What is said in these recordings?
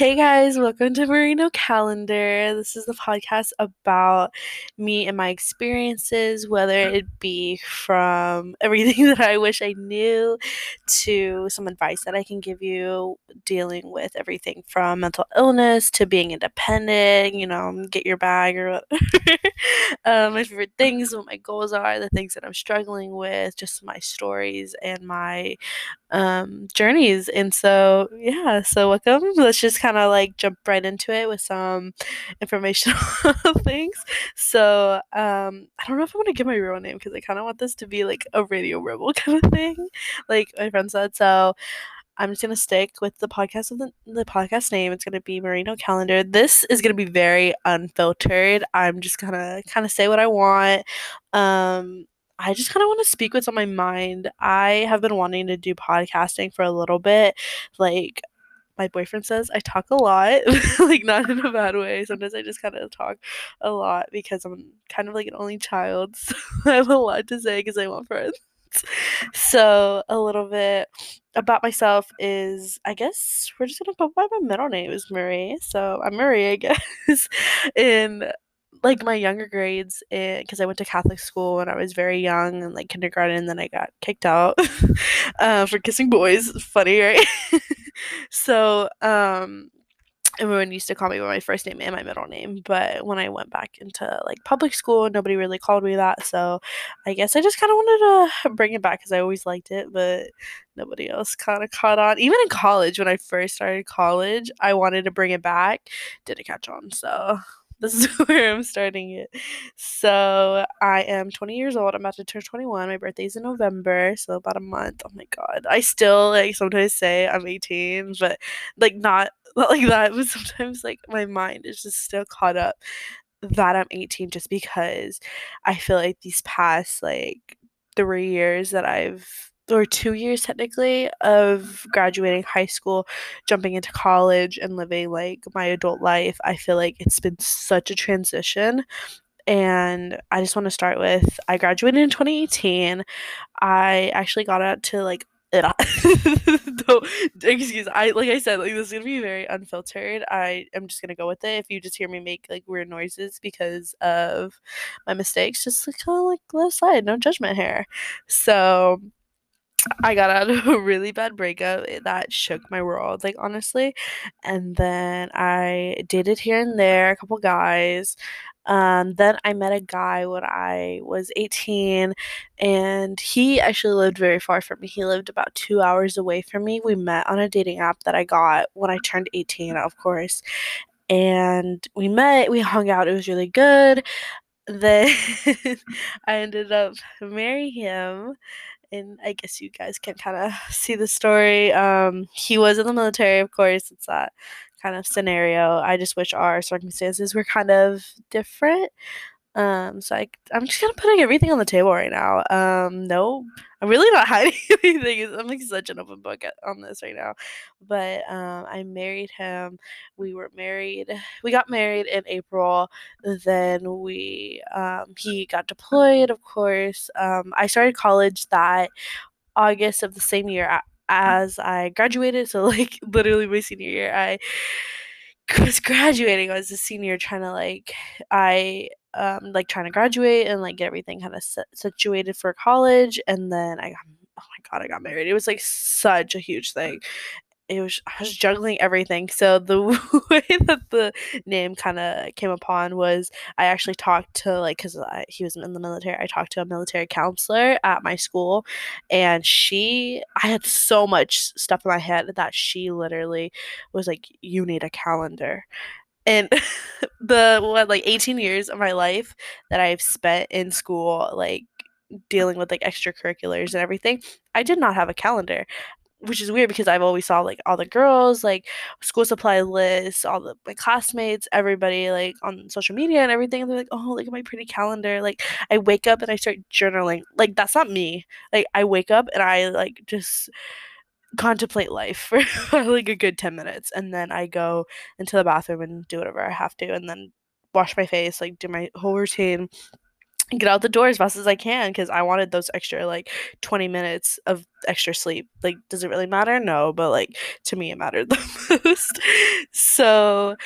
Hey guys, welcome to Merino Calendar. This is the podcast about me and my experiences, whether it be from everything that I wish I knew to some advice that I can give you dealing with everything from mental illness to being independent, you know, get your bag or um, my favorite things, what my goals are, the things that I'm struggling with, just my stories and my um, journeys. And so, yeah, so welcome. Let's just kind of like jump right into it with some informational things. So, um, I don't know if I want to give my real name because I kind of want this to be like a radio rebel kind of thing, like my friend said. So, I'm just gonna stick with the podcast of the, the podcast name. It's gonna be Merino Calendar. This is gonna be very unfiltered. I'm just gonna kind of say what I want. Um, I just kind of want to speak what's on my mind. I have been wanting to do podcasting for a little bit. Like, my boyfriend says I talk a lot, like, not in a bad way. Sometimes I just kind of talk a lot because I'm kind of like an only child. So I have a lot to say because I want friends. So, a little bit about myself is I guess we're just gonna go by my middle name is Marie. So, I'm Marie, I guess. in like my younger grades because I went to Catholic school when I was very young and like kindergarten and then I got kicked out uh, for kissing boys. Funny, right? So um everyone used to call me by my first name and my middle name but when i went back into like public school nobody really called me that so i guess i just kind of wanted to bring it back because i always liked it but nobody else kind of caught on. Even in college when i first started college i wanted to bring it back didn't catch on so this is where I'm starting it. So I am 20 years old. I'm about to turn 21. My birthday's in November, so about a month. Oh my god. I still like sometimes say I'm 18, but like not, not like that. But sometimes like my mind is just still caught up that I'm 18 just because I feel like these past like three years that I've or two years technically of graduating high school, jumping into college, and living like my adult life. I feel like it's been such a transition. And I just want to start with I graduated in 2018. I actually got out to like no, excuse I like I said like this is gonna be very unfiltered. I am just gonna go with it. If you just hear me make like weird noises because of my mistakes, just like, kind of like let aside, no judgment here. So I got out of a really bad breakup eh, that shook my world, like honestly. And then I dated here and there, a couple guys. Um, then I met a guy when I was 18, and he actually lived very far from me. He lived about two hours away from me. We met on a dating app that I got when I turned 18, of course. And we met, we hung out, it was really good. Then I ended up marrying him and I guess you guys can kind of see the story. Um, he was in the military, of course. It's that kind of scenario. I just wish our circumstances were kind of different. Um, so I, I'm just kind of putting everything on the table right now. Um, no, I'm really not hiding anything. I'm like such an open book on this right now. But um, I married him. We were married. We got married in April. Then we um, he got deployed. Of course, um, I started college that August of the same year as I graduated. So like literally my senior year, I was graduating. I was a senior, trying to like I um, like trying to graduate and like get everything kind of situated for college. And then I got, oh my God, I got married. It was like such a huge thing. It was, I was juggling everything. So the way that the name kind of came upon was I actually talked to like, cause I, he was in the military. I talked to a military counselor at my school and she, I had so much stuff in my head that she literally was like, you need a calendar and the what like 18 years of my life that I've spent in school like dealing with like extracurriculars and everything, I did not have a calendar. Which is weird because I've always saw like all the girls, like school supply lists, all the my classmates, everybody like on social media and everything. And they're like, oh, look at my pretty calendar. Like I wake up and I start journaling. Like that's not me. Like I wake up and I like just contemplate life for like a good 10 minutes and then I go into the bathroom and do whatever I have to and then wash my face, like do my whole routine. get out the door as fast as I can because I wanted those extra like 20 minutes of extra sleep. Like, does it really matter? No, but like to me, it mattered the most. so,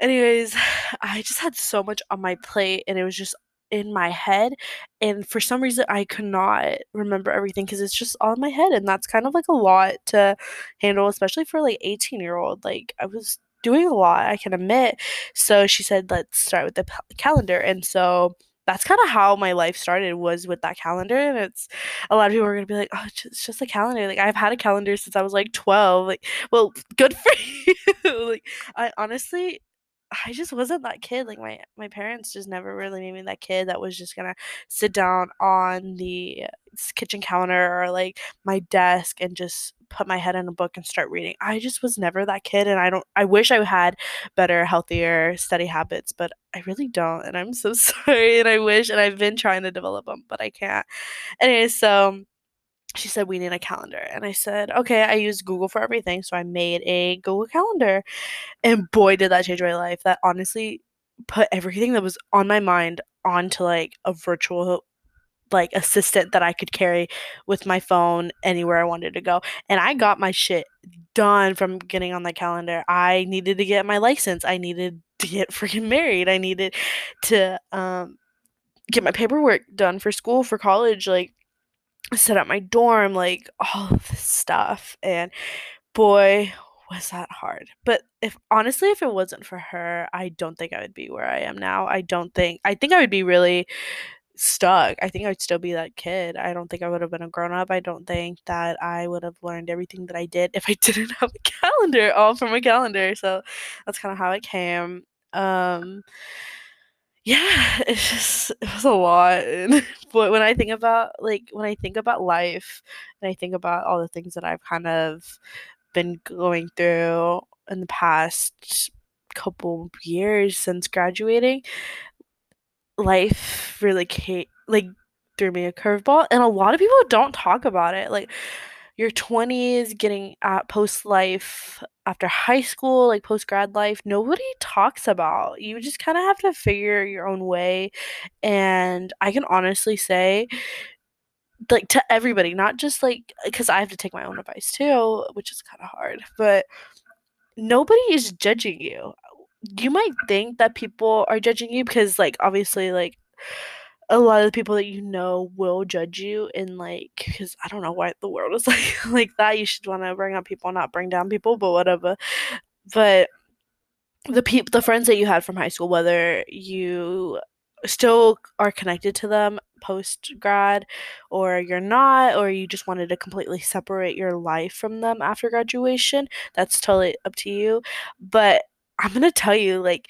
anyways, I just had so much on my plate and it was just in my head. And for some reason, I could not remember everything because it's just all in my head. And that's kind of like a lot to handle, especially for like 18 year old. Like, I was doing a lot, I can admit. So she said, let's start with the p- calendar. And so, that's kind of how my life started was with that calendar and it's a lot of people are going to be like oh it's just, a calendar like i've had a calendar since i was like 12 like well good for you like i honestly I just wasn't that kid. Like my my parents just never really made me that kid that was just gonna sit down on the kitchen counter or like my desk and just put my head in a book and start reading. I just was never that kid and I don't I wish I had better, healthier study habits, but I really don't and I'm so sorry and I wish and I've been trying to develop them, but I can't. Anyway, so she said we need a calendar. And i said okay i use google for everything. So i made a google calendar and boy did that change my life. That honestly put everything that was on my mind onto like a virtual like assistant that i could carry with my phone anywhere i wanted to go. And i got my shit done from getting on the calendar. I needed to get my license. I needed to get freaking married. I needed to um get my paperwork done for school for college like set up my dorm, like all of this stuff. And boy, was that hard. But if honestly, if it wasn't for her, I don't think I would be where I am now. I don't think, I think I would be really stuck. I think I'd still be that kid. I don't think I would have been a grown up. I don't think that I would have learned everything that I did if I didn't have a calendar, all from a calendar. So that's kind of how it came. Um, yeah, it's just it was a lot. But when I think about like when I think about life and I think about all the things that I've kind of been going through in the past couple years since graduating, life really came like threw me a curveball and a lot of people don't talk about it. Like your 20s, getting at post life after high school, like post grad life, nobody talks about. You just kind of have to figure your own way. And I can honestly say, like, to everybody, not just like, because I have to take my own advice too, which is kind of hard, but nobody is judging you. You might think that people are judging you because, like, obviously, like, a lot of the people that you know will judge you and like because i don't know why the world is like like that. You should want to bring up people not bring down people but whatever. But the people the friends that you had from high school whether you still are connected to them post grad or you're not or you just wanted to completely separate your life from them after graduation that's totally up to you. But i'm going to tell you like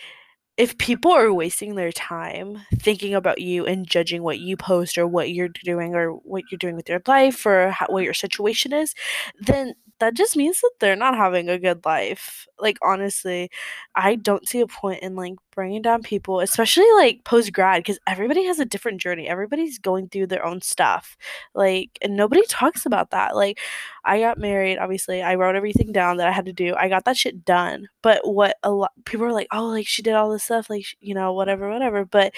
if people are wasting their time thinking about you and judging what you post or what you're doing or what you're doing with your life or how, what your situation is, then that just means that they're not having a good life. Like honestly, I don't see a point in like bringing down people, especially like post grad, because everybody has a different journey. Everybody's going through their own stuff. Like, and nobody talks about that. Like, I got married, obviously. I wrote everything down that I had to do. I got that shit done. But what a lot people are like, oh, like she did all this stuff, like, you know, whatever, whatever. But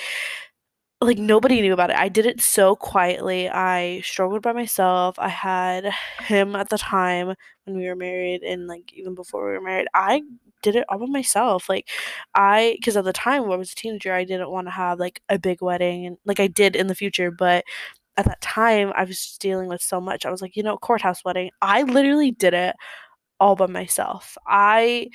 like nobody knew about it. I did it so quietly. I struggled by myself. I had him at the time when we were married and like even before we were married. I did it all by myself. Like I cuz at the time when I was a teenager, I didn't want to have like a big wedding and like I did in the future, but at that time I was dealing with so much. I was like, you know, courthouse wedding. I literally did it all by myself. I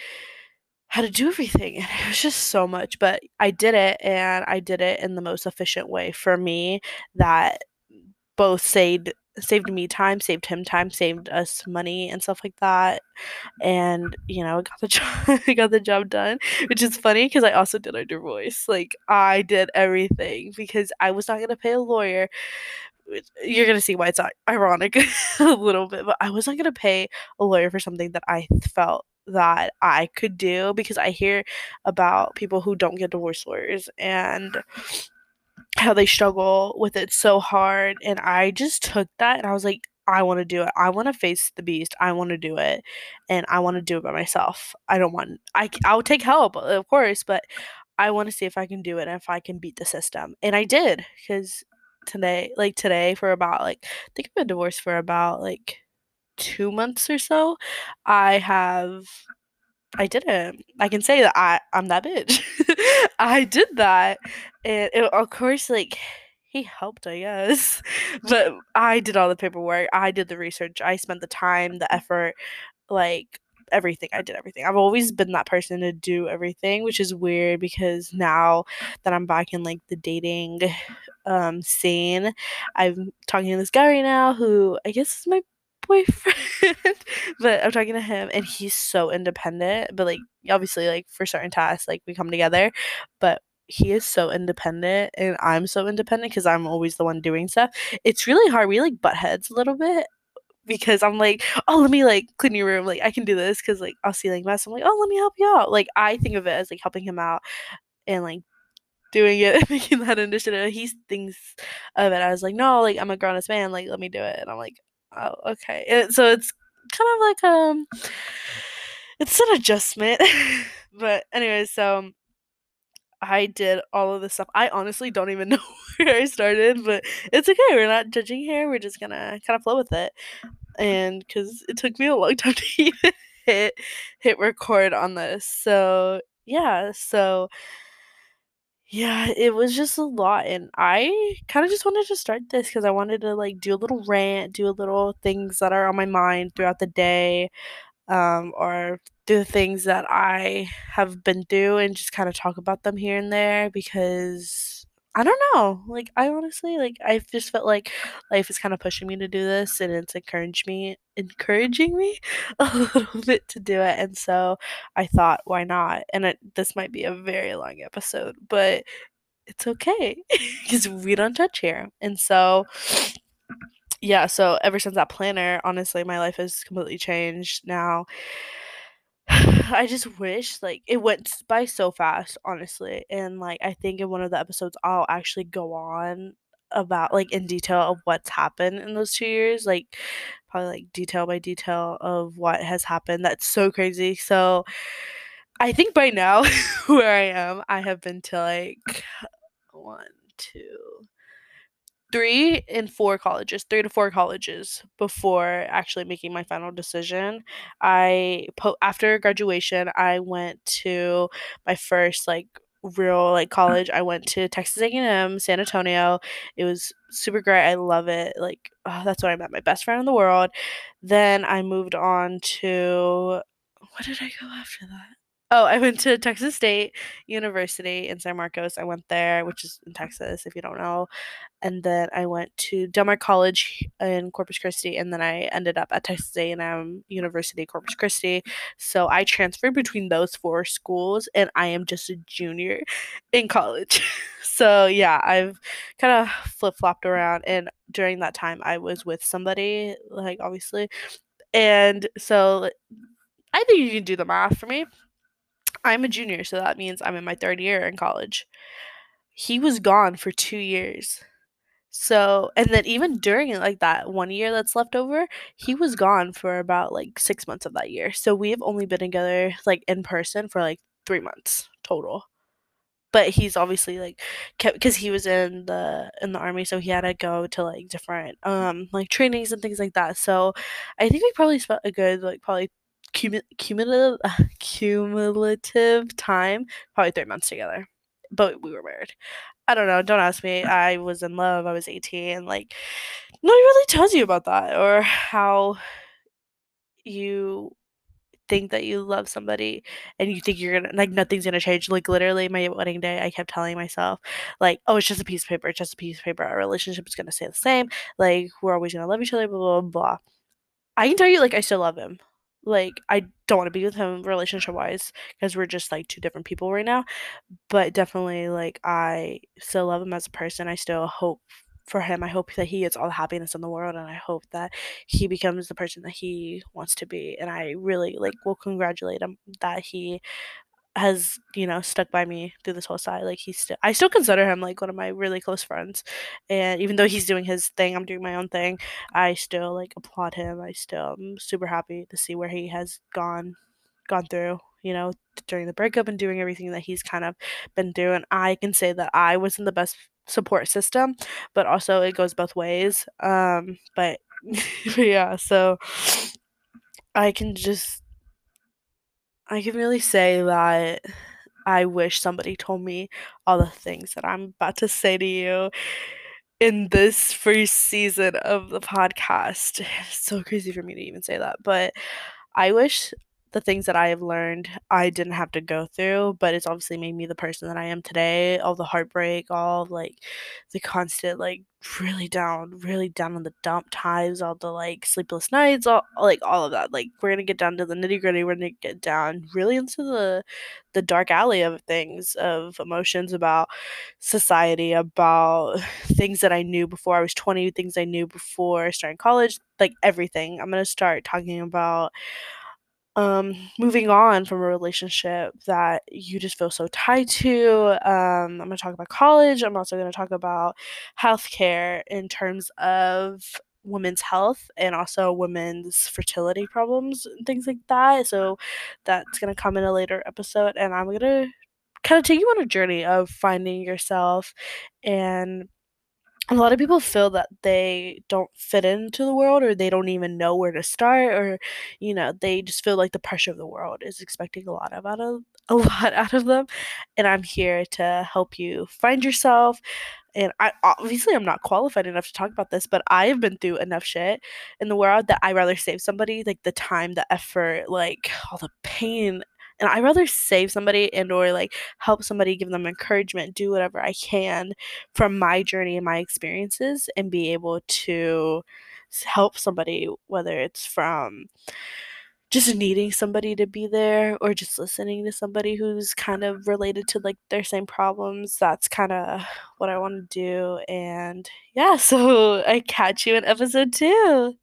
had to do everything and it was just so much but i did it and i did it in the most efficient way for me that both saved saved me time saved him time saved us money and stuff like that and you know got the job got the job done which is funny because i also did our divorce like i did everything because i was not going to pay a lawyer you're gonna see why it's ironic a little bit, but I was not gonna pay a lawyer for something that I felt that I could do because I hear about people who don't get divorce lawyers and how they struggle with it so hard. And I just took that and I was like, I want to do it. I want to face the beast. I want to do it. And I want to do it by myself. I don't want, I, I'll take help, of course, but I want to see if I can do it and if I can beat the system. And I did because today, like today, for about like, I think I've been divorced for about like two months or so. I have, I didn't. I can say that I, I'm that bitch. I did that. And it, of course, like, he helped, I guess. But I did all the paperwork. I did the research. I spent the time, the effort, like everything. I did everything. I've always been that person to do everything, which is weird because now that I'm back in like the dating um scene, I'm talking to this guy right now who I guess is my boyfriend but i'm talking to him and he's so independent but like obviously like for certain tasks like we come together but he is so independent and i'm so independent because i'm always the one doing stuff it's really hard we like butt heads a little bit because I'm like, oh, let me like clean your room. Like I can do this because like I'll see like mess. I'm like, oh, let me help you out. Like I think of it as like helping him out and like doing it, making that initiative. He thinks of it I was like, no, like I'm a grown ass man. Like let me do it. And I'm like, oh, okay. And so it's kind of like um, it's an adjustment. but anyway, so. I did all of this stuff. I honestly don't even know where I started, but it's okay. We're not judging here. We're just gonna kind of flow with it and because it took me a long time to even hit hit record on this. So yeah, so yeah, it was just a lot, and I kind of just wanted to start this because I wanted to like do a little rant, do a little things that are on my mind throughout the day, um, or do things that I have been through and just kind of talk about them here and there because I don't know. Like I honestly like I just felt like life is kind of pushing me to do this and it's encouraged me encouraging me a little bit to do it and so I thought why not? And it, this might be a very long episode, but it's okay cuz we don't touch here. And so yeah, so ever since that planner, honestly my life has completely changed now. I just wish like it went by so fast, honestly. And like I think in one of the episodes I'll actually go on about like in detail of what's happened in those two years, like probably like detail by detail of what has happened. That's so crazy. So I think by now where I am, I have been to like one, two, three and four colleges, three to four colleges before actually making my final decision. I po- after graduation, I went to my first like real like mm. college. I went to Texas A&M, San Antonio. It was super great. I love it. Like oh, that's where I met my best friend in the world. Then I moved on to what did I go after that? Oh, I went to Texas State University in San Marcos. I went there, which is in mm-hmm. Texas, if you don't know. And then I went to Del Mar College in Corpus Christi, and then I ended up at Texas A&M University, Corpus Christi. So I transferred between those four schools, and I am just a junior in college. so yeah, I've kind of flip flopped around, and during that time, I was with somebody, like obviously, and so I think you can do the math for me I'm a junior, so that means I'm in my third year in college. He was gone for two years. So, and then even during like that one year that's left over, he was gone for about like six months of that year. So we have only been together like in person for like three months total. But he's obviously like kept because he was in the in the army, so he had to go to like different um like trainings and things like that. So I think we probably spent a good like probably cumulative cumulative time probably three months together but we were married. I don't know don't ask me. I was in love i was 18 like nobody really tells you about that or how you think that you love somebody and you think you're gonna like nothing's gonna change. Like literally my wedding day i kept telling myself like oh it's just a piece of paper it's just a piece of paper. Our relationship is gonna stay the same. Like we're always gonna love each other blah blah blah. I can tell you like i still love him like I don't want to be with him relationship wise because we're just like two different people right now. But definitely like I still love him as a person. I still hope for him. I hope that he gets all the happiness in the world and I hope that he becomes the person that he wants to be. And I really like will congratulate him that he has you know stuck by me through this whole side like he's still i still consider him like one of my really close friends and even though he's doing his thing i'm doing my own thing i still like applaud him i still am super happy to see where he has gone gone through you know, during the breakup and doing everything that he's kind of been through. And I can say that I was in the best support system, but also it goes both ways. Um, but yeah, so I can just I can really say that I wish somebody told me all the things that I'm about to say to you in this first season of the podcast. It's so crazy for me to even say that, but I wish the things that I have learned I didn't have to go through, but it's obviously made me the person that I am today. All the heartbreak, all like the constant like really down, really down on the dump times, all the like sleepless nights, all like all of that. Like we're gonna get down to the nitty gritty. We're gonna get down really into the the dark alley of things, of emotions about society, about things that I knew before I was twenty, things I knew before starting college, like everything. I'm gonna start talking about um, moving on from a relationship that you just feel so tied to. Um, I'm going to talk about college. I'm also going to talk about healthcare in terms of women's health and also women's fertility problems and things like that. So that's going to come in a later episode. And I'm going to kind of take you on a journey of finding yourself and a lot of people feel that they don't fit into the world or they don't even know where to start or you know they just feel like the pressure of the world is expecting a lot of out of a lot out of them. And i'm here to help you find yourself. And i obviously i'm not qualified enough to talk about this but i have been through enough shit in the world that i rather save somebody like the time the effort like all the pain and i rather save somebody and or like help somebody give them encouragement do whatever i can from my journey and my experiences and be able to help somebody whether it's from just needing somebody to be there or just listening to somebody who's kind of related to like their same problems that's kind of what i want to do and yeah so i catch you in episode two